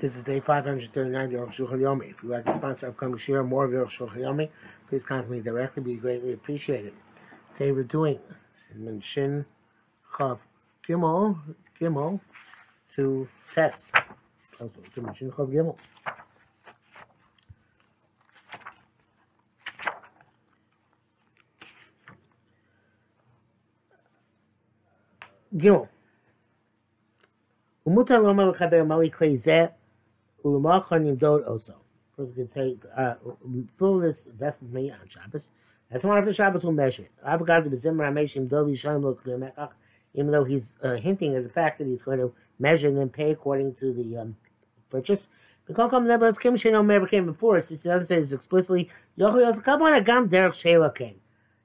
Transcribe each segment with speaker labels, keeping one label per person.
Speaker 1: This is day 539 of Yoruch Shulchan Yomi. If you'd like to sponsor upcoming share more of Yoruch Shulchan Yomi, please contact me directly. Be greatly appreciated. Today we're doing Simon Shin Chav Gimel Gimel to test. Simon Shin Chav Gimel. Gimel. ומותר לומר לחבר מלי כלי זה Ulamachon Yimdod also. First, we can say uh, fullness, that's me on Shabbos. That's tomorrow for Shabbos we'll measure it. I forgot the Bezimra Mesh Yimdod Yishan Lo even though he's uh, hinting at the fact that he's going to measure and then pay according to the um, purchase. The Kokam Nebas Kim Shino Meber came before us, since he doesn't say this explicitly. Yochayos Kabon Agam Derek Sheva came.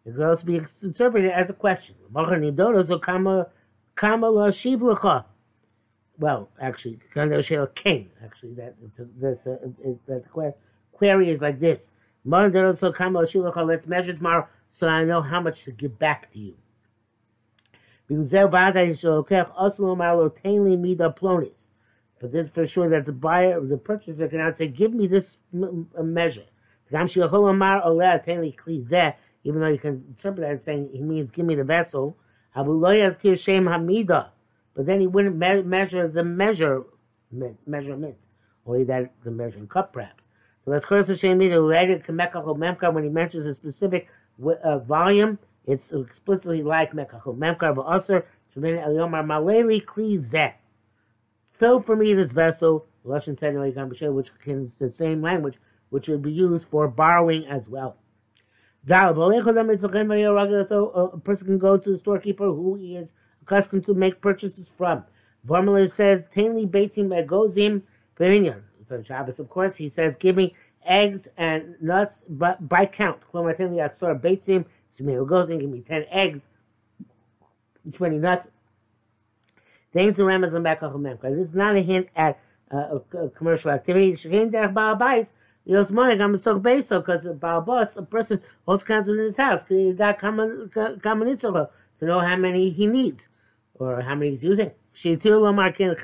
Speaker 1: It could also be interpreted as a question. Kama La Shiv Lecha well, actually, Shela came. Actually, that this uh, that the query is like this: Let's measure tomorrow, so I know how much to give back to you. But this for sure that the buyer, the purchaser, cannot say, "Give me this measure." Even though you can interpret that saying he means, "Give me the vessel." But then he wouldn't me- measure the measure measurement, only that the measuring cup perhaps. So Hashem related Memkar when he mentions a specific uh, volume, it's explicitly like Mekachol Memkar Shemini Eliyomar Maleli Kli. Fill for me this vessel, Russian said which is the same language, which would be used for borrowing as well. So a person can go to the storekeeper who he is accustomed to make purchases from. Vormala says, Tainli Beitzim Egozim Berinyan. So Shabbos, of course, he says, give me eggs and nuts but by count. Klomar Tainli Asor Beitzim, Sumir give me 10 eggs, 20 nuts. This is not a hint at uh, a, commercial activity. Because Baal Bas, a person holds counts within his house. He got Kaman To know how many he needs or how many he's using. She told Markham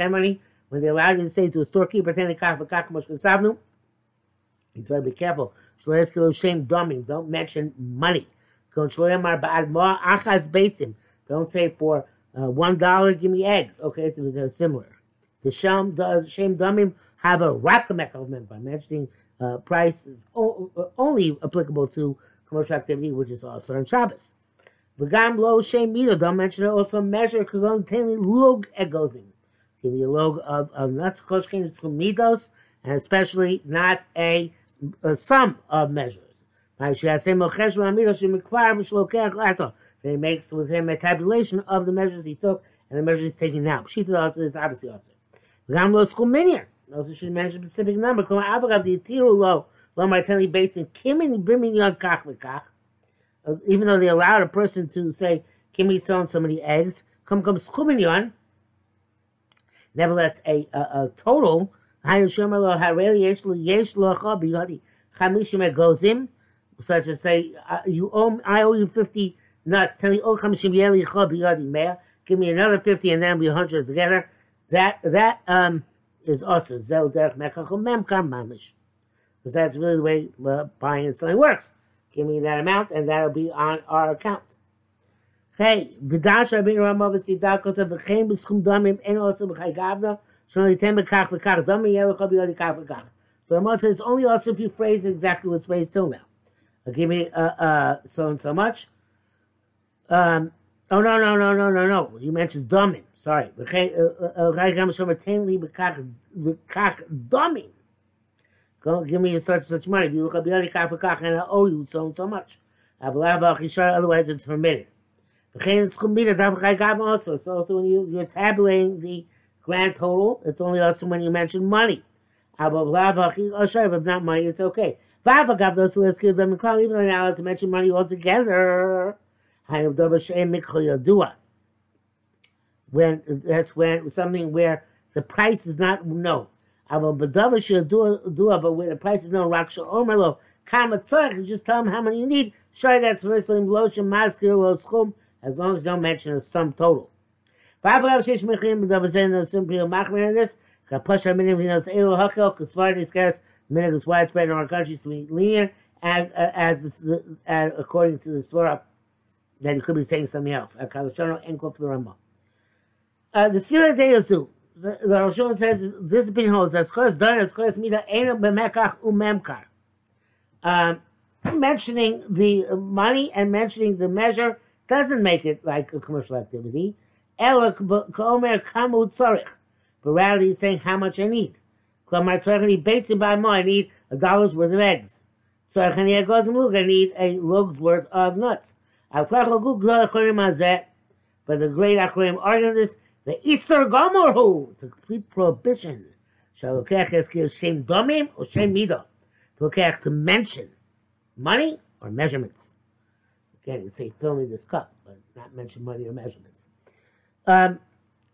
Speaker 1: when they allow you to say to a storekeeper, he's got to be careful. Shame dumbing. Don't mention money. Don't say for uh, one dollar, give me eggs. Okay, it's, they're similar. The shame, the shame dumbing have a rakamek by mentioning uh, price is only applicable to commercial activity, which is also on Shabbos. Mido. Don't mention it. Also measure kagon teli log egozim. Give you a log of of not koshkin midos, and especially not a, a sum of measures. He makes with him a tabulation of the measures he took and the measures he's taking now. She Shita also is obviously also. V'gam lo skuminier. Also should mention a specific number. Come avagav the tiru lo lo and kimin brimin yon kach v'kach even though they allowed a person to say, give me so and so many eggs, come come schuminyon, nevertheless, a, a, a total, such as say, uh, you owe, I owe you 50 nuts, tell you, oh, come give me another 50 and then we 100 together. That, that, um, is also zel derech mekachom memkar mamish. Because that's really the way uh, buying and selling works. Give me that amount, and that'll be on our account. Hey, v'dash rabbeinu rama v'sidah kosa v'chein b'schum damim en gavna b'kach v'kach damim v'kach. So Rama says only also if you phrase exactly what's phrased till now. Uh, give me uh, uh, so and so much. Um, oh no no no no no no. He mentions damim. Sorry. V'chei v'chai gavna shon litem b'kach damim. Go give me such such money. If you look up the other for kach, and I owe you so and so much. Otherwise, it's permitted. Also, so also when you, you're tabulating the grand total, it's only also when you mention money. Oh, if not money, it's okay. Those who ask them Even though you're not to mention money altogether, when that's when something where the price is not known. Aval b'davar shel dua, do up, but where the price is no rak shel omer lo kama tzarech, you just tell him how many you need. Show that's v'rislim lo shem maskir lo schum, as long as don't mention a sum total. V'av rav sheish mechim b'davar zayin no simply a machmer in this, Kapasha minig vinos elo hakel, Sephardi scarce minig is widespread in our countries to be lenient, as, as, the, as according to the Svara, that he could be saying something else. Akalashono and quote for the Rambam. Uh, the Sfira Deyazu, the, Rosh says this opinion holds as course done as course mida ena b'mekach umemkar. Um, mentioning the money and mentioning the measure doesn't make it like a commercial activity. Ela k'omer kamu tzorich. But rather he's saying how much I need. Klamar tzorich bates by more. I need a dollar's worth of eggs. Tzorich ani egos lug. I need a lug's worth of nuts. But the great Akroim argue this the Isser Gomorhu, it's a complete prohibition. Shalokech is shem domim or shem midah. To to mention money or measurements. Again, you say, fill me this cup, but not mention money or measurements. Um,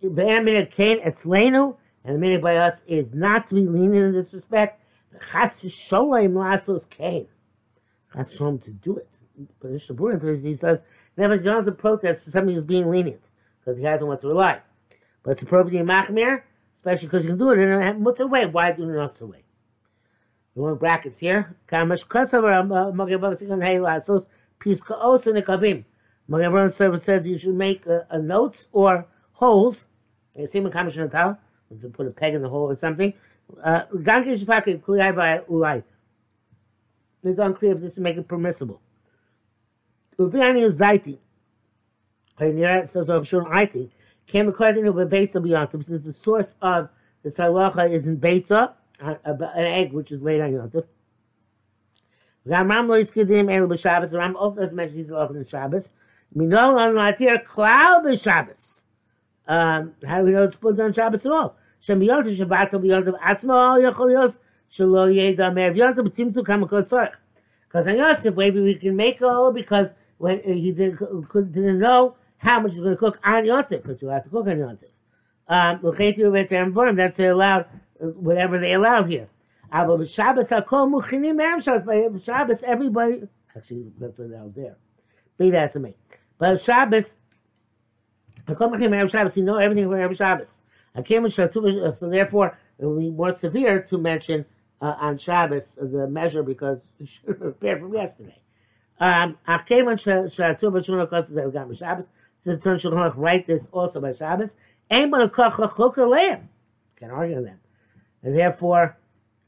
Speaker 1: the Amina Cain Etzlenu, and the meaning by us is not to be lenient in this respect. The Chas Sholem Lasos Cain. Chas Sholem to do it. But the Shabur he says, never you to protest for somebody who's being lenient because he hasn't what to rely. But it's appropriate in Machmir, especially because you can do it in a mutter way. Why do it in a way? The one brackets here. Kamash Kasavar Magabav Piska Os and service says you should make a, a notes or holes. You see Kamash Natal. To put a peg in the hole or something. Uh, Ganki Shafaki Kulai by Ulai. It's unclear if this will make it permissible. Uviani is Zaiti. It says oh, of Shun I think. Came according to Beitza B'Yontif, since the source of the Salacha is in Beitza, an egg which is laid on Yontif. Rambam lo yiskidim el b'Shabbos. Rambam also doesn't mention these often in Shabbos. Minol on latir klal b'Shabbos. Um, how do we know it's put on Shabbos at all? Shem b'Yontif Shabbat b'Yontif atzmo yachol yos shelo yeda mer b'Yontif b'tzimtu kam kol tzorich. Because on Yontif maybe we can make a because when he didn't didn't know how much is going to cook on Yontif, because you have to cook on Yontif. Um, that's allowed, whatever they allow here. But Shabbos, Shabbos, everybody, actually, that's what there. Be that to me. But Shabbos, Shabbos, you know everything from every Shabbos. So therefore, it will be more severe to mention uh, on Shabbos the measure because you should prepared from yesterday. Um, so the Torah Shulchan write this also by Shabbos. Anyone who lamb Can't argue them, and therefore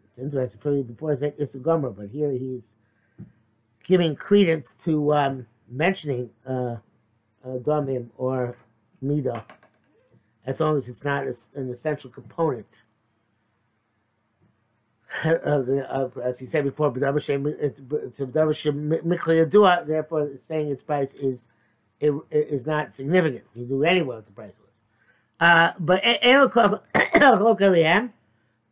Speaker 1: it's interesting. For before said it's a gomer, but here he's giving credence to um, mentioning uh, uh, or midah, as long as it's not an essential component. Uh, as he said before, therefore, saying its price is it, it is not significant. You do anyway what the price was. Uh, but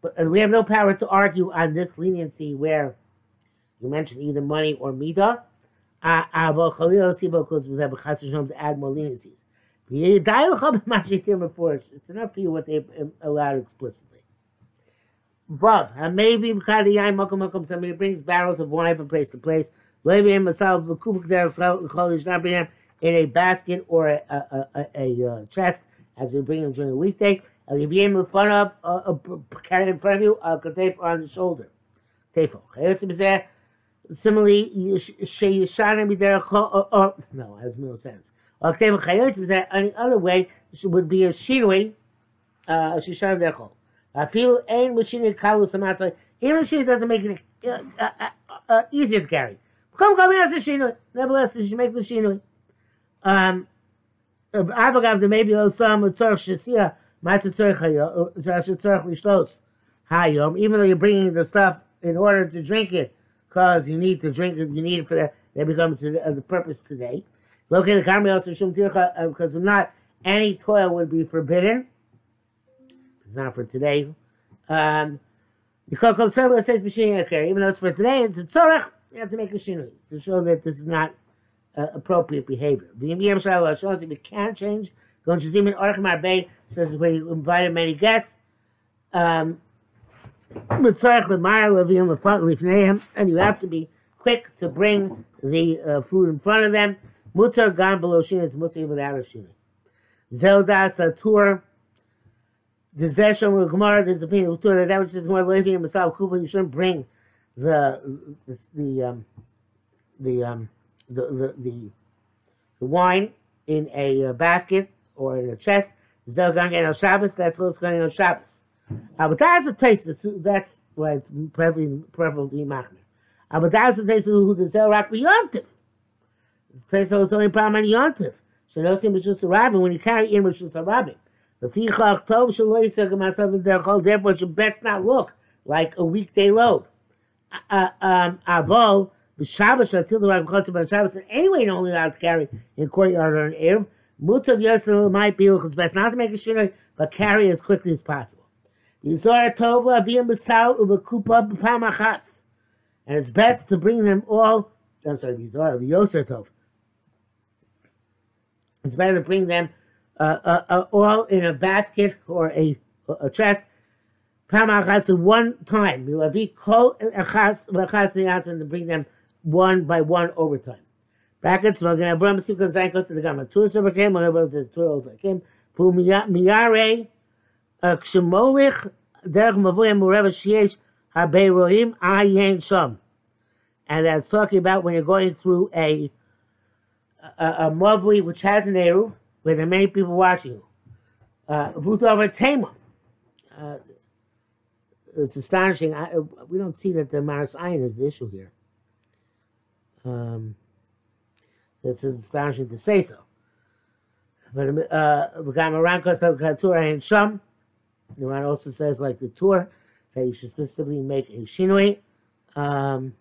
Speaker 1: but we have no power to argue on this leniency where you mentioned either money or mida. Uh, because we have a to add more leniencies. It's enough for you what they allowed explicitly. Vav, maybe somebody brings barrels of wine from place to place in a basket or a, a, a, a uh, chest as you bring them during the weekday. Give you in front of, uh, uh, carry in front of you, uh, tape on the shoulder. Tefo. Similarly, Sheyishana Midera or no, has no sense. Or any other way would be a shinui, uh, Shishana Derechol. I feel ain machine kalu samasa. Even she doesn't make it uh, uh, uh, uh, easier to carry. Come, come here, shinui. Nevertheless, you should make the shinui. Um, Avagav the maybe some tzorch shesia might tzorch tzorch lishlos hayom. Even though you're bringing the stuff in order to drink it, because you need to drink it, you need it for that. That becomes the, uh, the purpose today. Located the also shum tircha because if not, any toil would be forbidden. It's not for today. Um, even though it's for today, it's a tzorach. You have to make a shinui to show that this is not uh, appropriate behavior. We can't change. Going to Zimin Orchim Arbei says we invited many guests. Um, and you have to be quick to bring the uh, food in front of them. Mutar gan below shin is mutar without a shin. Zelda satur. the Zesham or Gemara, there's a opinion that that which is more living in Masal Kuba, you shouldn't bring the the the um, the, um, the, the, the the wine in a uh, basket or in a chest. Shabbos, that's what's going on Shabbos. Uh, but that's a taste, that's why it's preferably, preferably. Uh, but that's the of who the Zel Rak Yontif. The taste of the only problem on Yontif. Shanosim is just a when you carry in, which is a rabbin. The fichach tov shaloi segam asav derechol. Therefore, it should best not look like a weekday load. Uh, um, avol b'Shabbos until the rabbin chotzer on Shabbos. And anyway, not only allowed to carry in courtyard or an erev. Mutav yosel might be it's best not to make a shinoi, but carry as quickly as possible. Yizor tova aviyam b'sal uvekupa b'pamachas. And it's best to bring them all. I'm sorry, Yizor yoser tov. It's better to bring them uh, uh, uh, all in a basket or a, a chest. Pamachas one time. Milavi kol achas v'achas and to bring them one by one over time. Brackets. We're going to have Ram Sukha Zaykos to the Gamma. Fu sheyesh habe rohim sham. And that's talking about when you're going through a a, a which has an eruv where there are many people watching you. Uh, Tema. Uh, it's astonishing. I, we don't see that the Maris Ayin is the issue here. Um, it's astonishing to say so. But uh, and Sham, the Ran also says, like the Tur, that you should specifically make a shinui, um,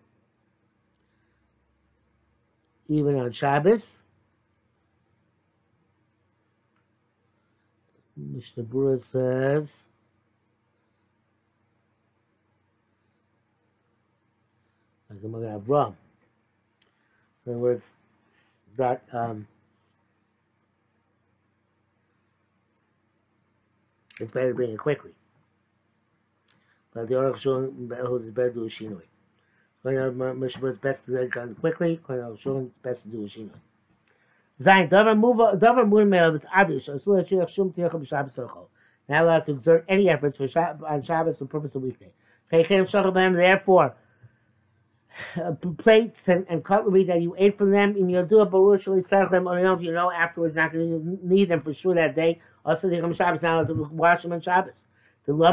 Speaker 1: even on Shabbos. Mishnah Berurah says, like I'm going to have rum. In other words, that um, it's better to bring it quickly. But the Aruch Shulchan holds it's better to do a shinoi. It's best to do it quickly. It's best to do a shinoi. Zayin, davar murmel, it's obvious. Asul HaShirach Shum Tircha B'Shabbos Orchol. Not allowed to exert any efforts for Shab- on Shabbos for purpose of weekday. Therefore, uh, plates and, and cutlery that you ate from them, and you'll do a baruch them, or if you know afterwards not going to need them for sure that day. Also, the Shabbos now to wash them on Shabbos. The Why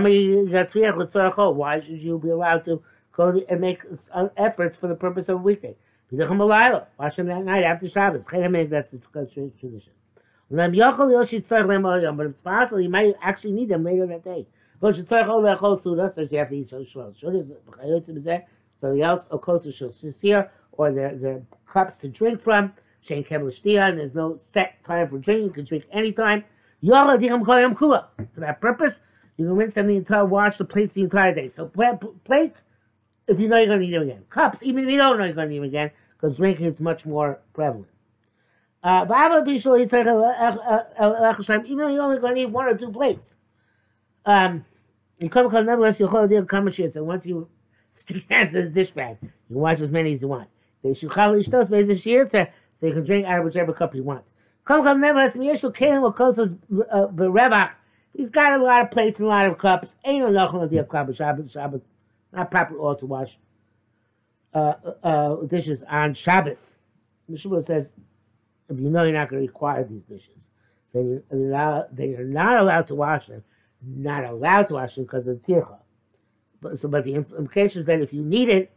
Speaker 1: should you be allowed to go and make uh, efforts for the purpose of a weekday? Wash them that night after Shabbos. That's the tradition. But it's possible you might actually need them later that day. So you have to eat something else, or closer to or their, their cups to drink from. Shane and there's no set time for drinking. You can drink anytime. For that purpose, you can rinse them the entire, wash the plates the entire day. So plates, if you know you're going to need them again. Cups, even if you don't know you're going to need them again, because drinking is much more prevalent. Uh, even though you're only going to need one or two plates. Um, you come nevertheless, you'll hold the. So once you your hands in the dish bag, you can wash as many as you want. The so you can drink out of whichever cup you want. Come come nevertheless, Mieshel Kalim will cause us berevach. He's got a lot of plates and a lot of cups. Ain't no nothing of the club Shabbos. Shabbos not proper all to wash uh, uh, dishes on Shabbos. Mishnah says, if you know you're not going to require these dishes, then you're, not, then you're not allowed to wash them. Not allowed to wash them because of the tircha. But, so, but the implication is that if you need it,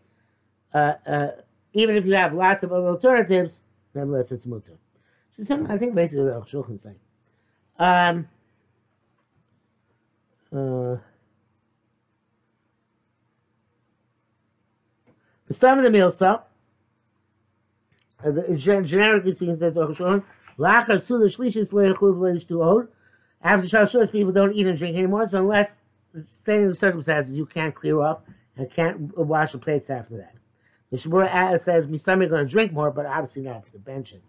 Speaker 1: uh, uh, even if you have lots of other alternatives, nevertheless it's mutter. So I think basically what Shulchan saying. Um, uh, the stem of the meal stop. Uh, generically speaking, says Shulchan, Lachar Suda Shlishis Le'echluv Le'ishtu Od. After Shalosh, people don't eat and drink anymore, so unless the circumstances, you can't clear up and can't wash the plates after that. The Shabura says, "Mistam going to drink more, but obviously not after the benching."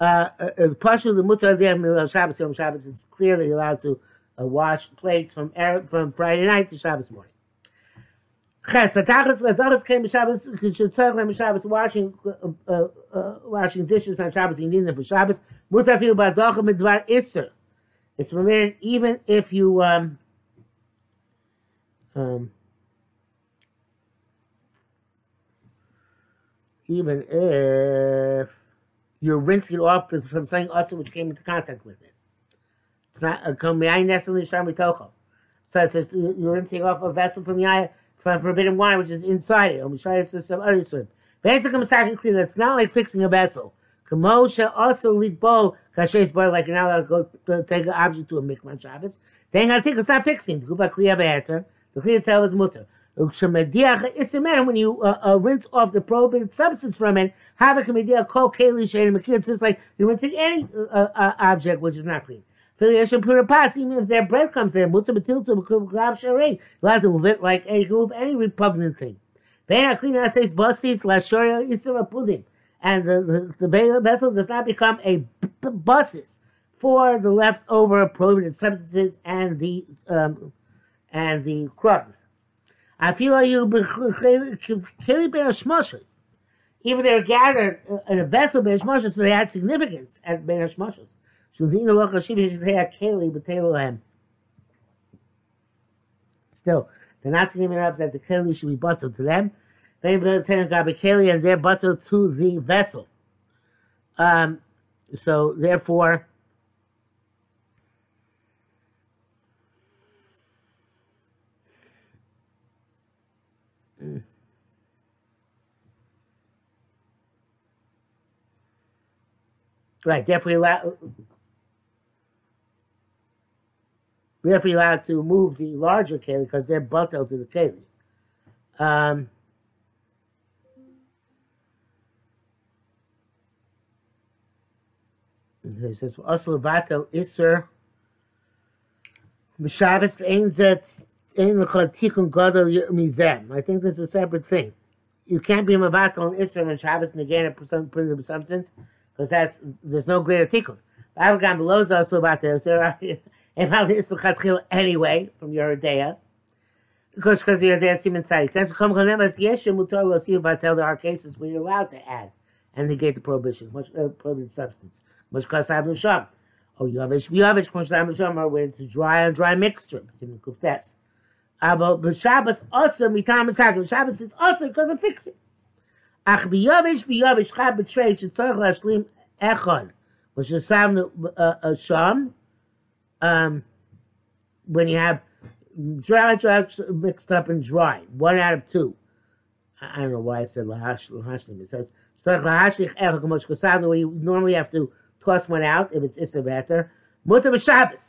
Speaker 1: Uh, uh, uh Pashu the Mutar Shabbos Yom Shabbos is clearly allowed to uh, wash plates from from Friday night to Shabbos morning. Ches, Latachas, Latachas came to Shabbos, Shabbos, Shabbos, washing, uh, uh, uh, washing dishes on Shabbos, you need them for Shabbos. Mutar fil Badachim Midvar Isser. It's permitted even if you, um, Um, even if you're rinsing it off from something also which came into contact with it. It's not a komiyayin necessarily sharmitocho. So it says you're rinsing off a vessel from the from forbidden wine which is inside it. Or Mishayas or some other sort. Basically, second clean. It's not like fixing a vessel. Kamosha also lead bow kashes bar like allowed to go to take an object to a mikvah Shabbos. Then I think it's not fixing. Kuba kliya be'eter. The kliya itself is mutter. When you uh, uh, rinse off the prohibited substance from it, have a comediya kol keli shein It's just like you're rinsing any uh, uh, object which is not clean. Filiation pura pas, even if their breath comes there breadcrumbs there, mutter betiltu grav sharei, you have to move it like can move any repugnant thing. Vein clean says basis lashoria isra pudim, and the, the, the vessel does not become a basis for the leftover prohibited substances and the um, and the crumbs. I feel like you can be Kelly bear smushers. even they're gathered in a vessel ben so they had significance at ben hashmashos. Shuvina locha shiva shitei keli b'teilohem. Still, they're not significant enough that the keli should be buttered to them. They got the keli and they're buttered to the vessel. Um, so therefore, Right, definitely allowed. Definitely allowed to move the larger keli because they're butel to the keli. Um, it says batel iser Shabbos ain't that ain't tikun gadol mizem. I think this is a separate thing. You can't be mavatal on iser and Shabbos and again a substance because that's there's no greater tikkun. Avgam below is also about this. This will anyway from your idea. Because because the idea seem inside. That's come as yeshem mutar lo see about there are cases where you're allowed to add and negate the prohibition, much uh, prohibited substance. Much because have sham. Oh, you have you have much have sham where it's a dry and dry mixture. Simin kuftes. The Shabbos also mitam Shabbos is also because of fixing. Is sam a sham. Um, when you have dry, dry mixed up and dry, one out of two. I don't know why I said lahash lahashlim. It says tzorach lahashlich echon k'mosh kosam. Where you normally have to toss one out if it's issa better. Mutter b'Shabbos.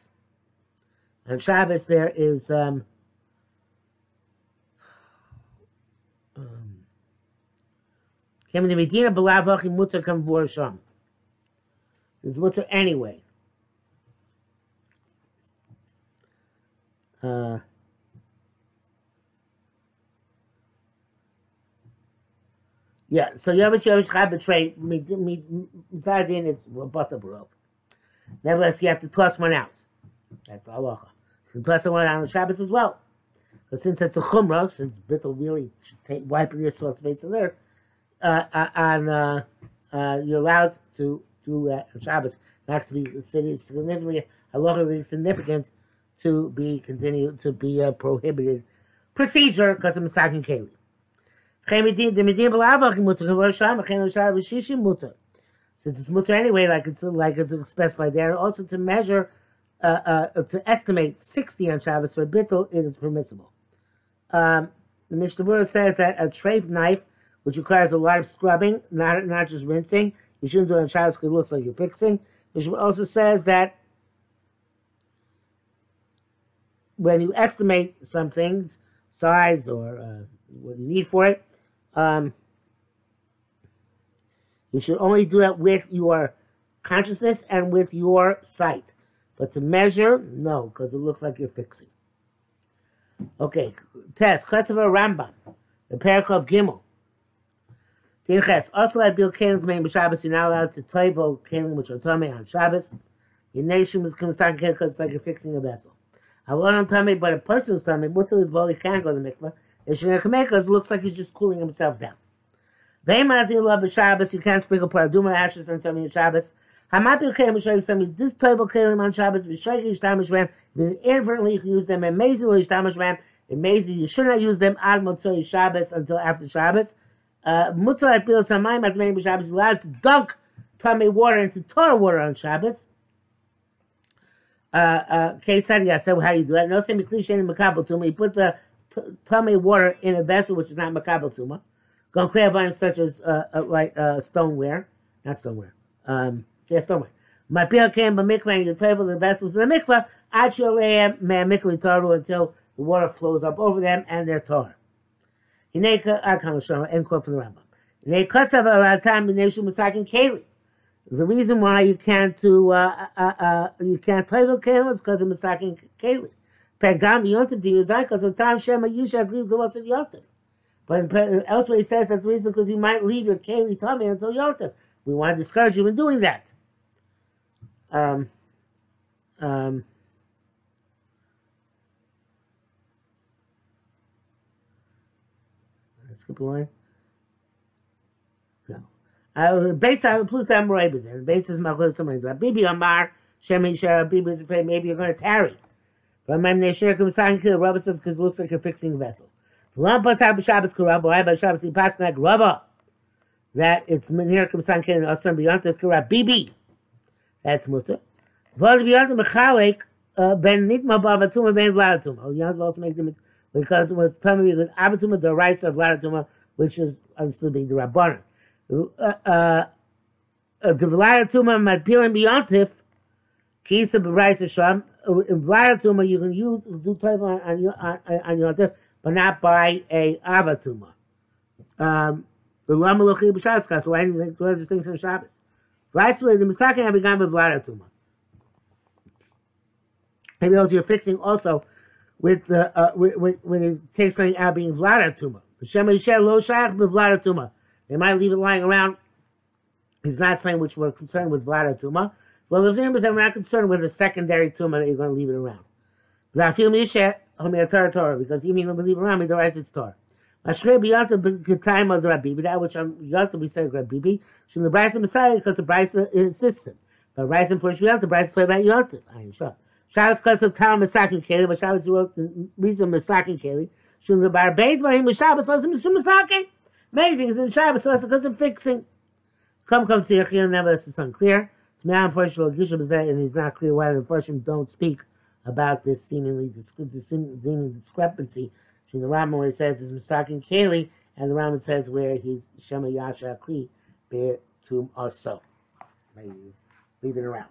Speaker 1: And Shabbos there is um, Came in the Medina, Balavachi Mutter come for Sham. It's Mutter anyway. Uh, yeah, so Yavish Yavish Chab betray me, me, Zadin is Rabata Barov. Nevertheless, you have to toss one out. That's halacha. You toss one out on Shabbos as well. But since it's a chumrah, since Bittel really should take, wipe the salt face of the earth, uh, uh, uh, uh, you're allowed to do uh, Shabbos not to be city significantly halachically significant to be continued to be a prohibited procedure because of Masakin Keli. Since it's mutter anyway, like it's like it's specified there, also to measure, uh, uh, to estimate sixty on Shabbos for bittul, it is permissible. Um, the Mishnah says that a treif knife which requires a lot of scrubbing, not not just rinsing. You shouldn't do it on Shabbos because it looks like you're fixing. Which also says that when you estimate some things, size or uh, what you need for it, um, you should only do that with your consciousness and with your sight. But to measure, no, because it looks like you're fixing. Okay, test. Christopher Rambam, the Parak of Also like Bill Kalim Kalim B'Shabbos, you're not allowed to toivo Kalim which are tummy on Shabbos. Your nation was coming start because it's like you're fixing a vessel. I want on tummy, but a person's tummy, Mutter is he can't go to the mikvah. To it looks like he's just cooling himself down. Veimazi love Shabbos, you can't sprinkle paraduma ashes on some of your Shabbos. Hamabil Kalim B'Shabbos, some this toivo Kalim on Shabbos, B'Shayki Yishtamish Ram, inadvertently you can use them, amazingly Yishtamish Ram, Amazing. You should not use them ad motzoi Shabbos until after Shabbos. Uh, Mutzah Pil Samayim at many Shabbos. You're allowed to dunk tummy water into Torah water on Shabbos. Uh, uh, Ketzad, said, how do you do that? No, same cliche in Makabal Tuma. You put the tummy water in a vessel which is not Makabal Tuma. Go clear volumes such as uh, uh, like uh, stoneware, not stoneware. Um, yeah, stoneware. My peel came by mikvah and you with the vessels in the mikvah. Actually, man, mikvah taru until the water flows up over them and they're tar. Hineka akam shama. End quote from the Rambam. Hineka kasav alatam b'neshu masakin keli. The reason why you can't do uh, uh, uh, you can't play with kelim is because of masakin keli. Pegam yontiv diyuzai because of time shema yusha gliv gavos of yontiv. But elsewhere he says that's the reason because you might leave your keli tummy until yontiv. We want to discourage you in doing that. Um, um, line. No. Uh, Bates I Pluto Amoraibas and Bates is Machlis Samariz. Bibi Amar Shemi Shara Bibi is afraid maybe you're going to tarry. From Mem Neshir comes sign kill Rabba says because it looks like you're fixing a vessel. Lam Pasab Shabbos Kurab or Abba Shabbos he like Rabba. That it's Menir comes sign kill Asram beyond the Kurab Bibi. That's mutter. Beyond the Mechalek uh, Ben Nitma Bavatuma Ben Vladutuma. Oh, you have to also make them because it was me that Avatuma the rights of Vladutuma, which is understood to be the Rabbanan. Uh, the Vladutuma Madpilim Beyontif, Kisa B'Rice Hashem. In Vladutuma, you can use do type on on your on, on your but not by a Avatuma. Um, the Lama Lochi B'Shabbos, so I didn't make distinction of Shabbos. Lastly, the Misakin have begun with Vladutuma. Maybe you're fixing also with the uh, when, it takes something out being Vladatuma. They might leave it lying around. He's not saying which we're concerned with Vladatuma. Well, the name is that we're not concerned with the secondary tumor that you're going to leave it around. Because even when we leave it around, the right it's Torah. That which on yanta we say Rabbi, from the Bryce Messiah because the Bryce insists. But Bryce for Shviyanta, Bryce play about yanta. I am sure. Shabbos of Tal Masakin Keli, but Shabbos wrote the reason Masakin Keli. Shum the Bar Beit Vahim Shabbos Lasim Shum Masakin. Many things in Shabbos so because of fixing. Come, come, see Yechil, nevertheless it's unclear. It's now unfortunately Gisha and it's not clear why the unfortunately don't speak about this seemingly seeming discrepancy between the Rambam where he says it's Masakin Keli and the Rambam says where he's Shema Yasha Kli Bear Tum. Maybe leave it around.